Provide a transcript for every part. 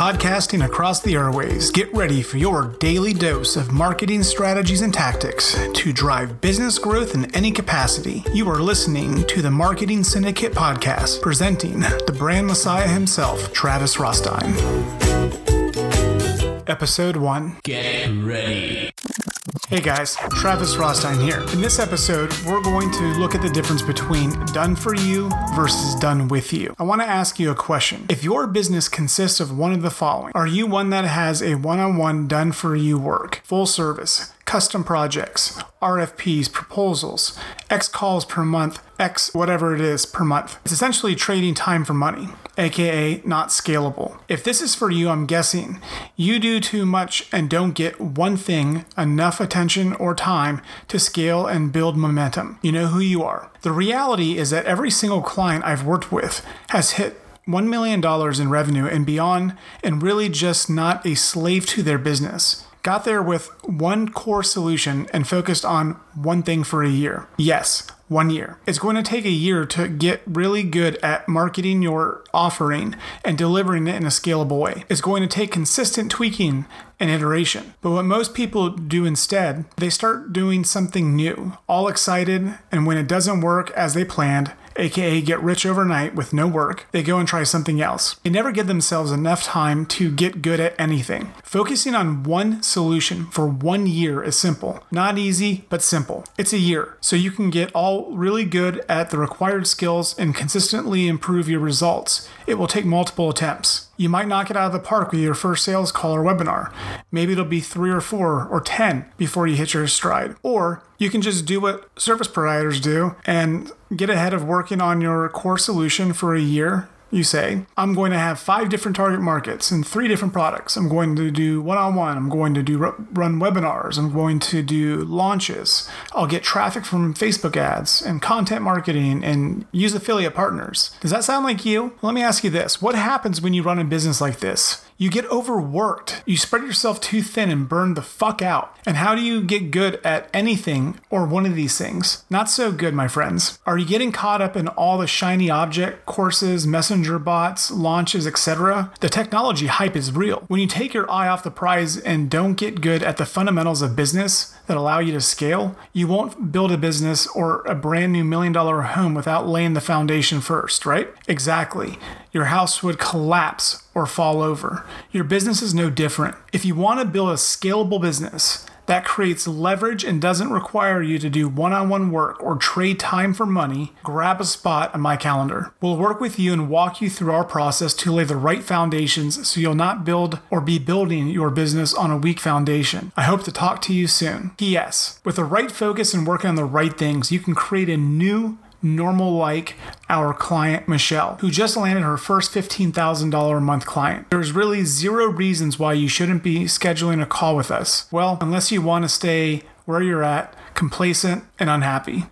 podcasting across the airways. Get ready for your daily dose of marketing strategies and tactics to drive business growth in any capacity. You are listening to the Marketing Syndicate podcast, presenting the brand messiah himself, Travis Rostein. Episode 1 Get ready. Hey guys, Travis Rostein here. In this episode, we're going to look at the difference between done for you versus done with you. I want to ask you a question. If your business consists of one of the following, are you one that has a one on one done for you work, full service, custom projects, RFPs, proposals, X calls per month, X whatever it is per month. It's essentially trading time for money, aka not scalable. If this is for you, I'm guessing you do too much and don't get one thing enough attention or time to scale and build momentum. You know who you are. The reality is that every single client I've worked with has hit $1 million in revenue and beyond, and really just not a slave to their business got there with one core solution and focused on one thing for a year. Yes, one year. It's going to take a year to get really good at marketing your offering and delivering it in a scalable way. It's going to take consistent tweaking and iteration. But what most people do instead, they start doing something new, all excited, and when it doesn't work as they planned, aka get rich overnight with no work, they go and try something else. They never give themselves enough time to get good at anything. Focusing on one solution for one year is simple. Not easy, but simple. It's a year, so you can get all really good at the required skills and consistently improve your results. It will take multiple attempts. You might knock it out of the park with your first sales call or webinar. Maybe it'll be three or four or 10 before you hit your stride. Or you can just do what service providers do and get ahead of working on your core solution for a year you say, I'm going to have five different target markets and three different products. I'm going to do one on one. I'm going to do run webinars. I'm going to do launches. I'll get traffic from Facebook ads and content marketing and use affiliate partners. Does that sound like you? Let me ask you this What happens when you run a business like this? You get overworked. You spread yourself too thin and burn the fuck out. And how do you get good at anything or one of these things? Not so good, my friends. Are you getting caught up in all the shiny object courses, messenger bots, launches, etc.? The technology hype is real. When you take your eye off the prize and don't get good at the fundamentals of business that allow you to scale, you won't build a business or a brand new million dollar home without laying the foundation first, right? Exactly. Your house would collapse or fall over. Your business is no different. If you want to build a scalable business that creates leverage and doesn't require you to do one on one work or trade time for money, grab a spot on my calendar. We'll work with you and walk you through our process to lay the right foundations so you'll not build or be building your business on a weak foundation. I hope to talk to you soon. P.S. With the right focus and working on the right things, you can create a new normal like our client Michelle, who just landed her first $15,000 a month client. There's really zero reasons why you shouldn't be scheduling a call with us. Well, unless you want to stay where you're at, complacent and unhappy.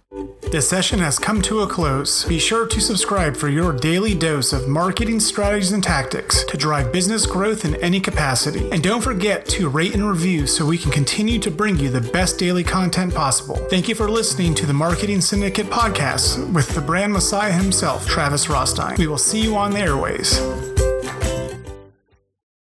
This session has come to a close. Be sure to subscribe for your daily dose of marketing strategies and tactics to drive business growth in any capacity. And don't forget to rate and review so we can continue to bring you the best daily content possible. Thank you for listening to the Marketing Syndicate podcast with the brand messiah himself, Travis Rostein. We will see you on the airways.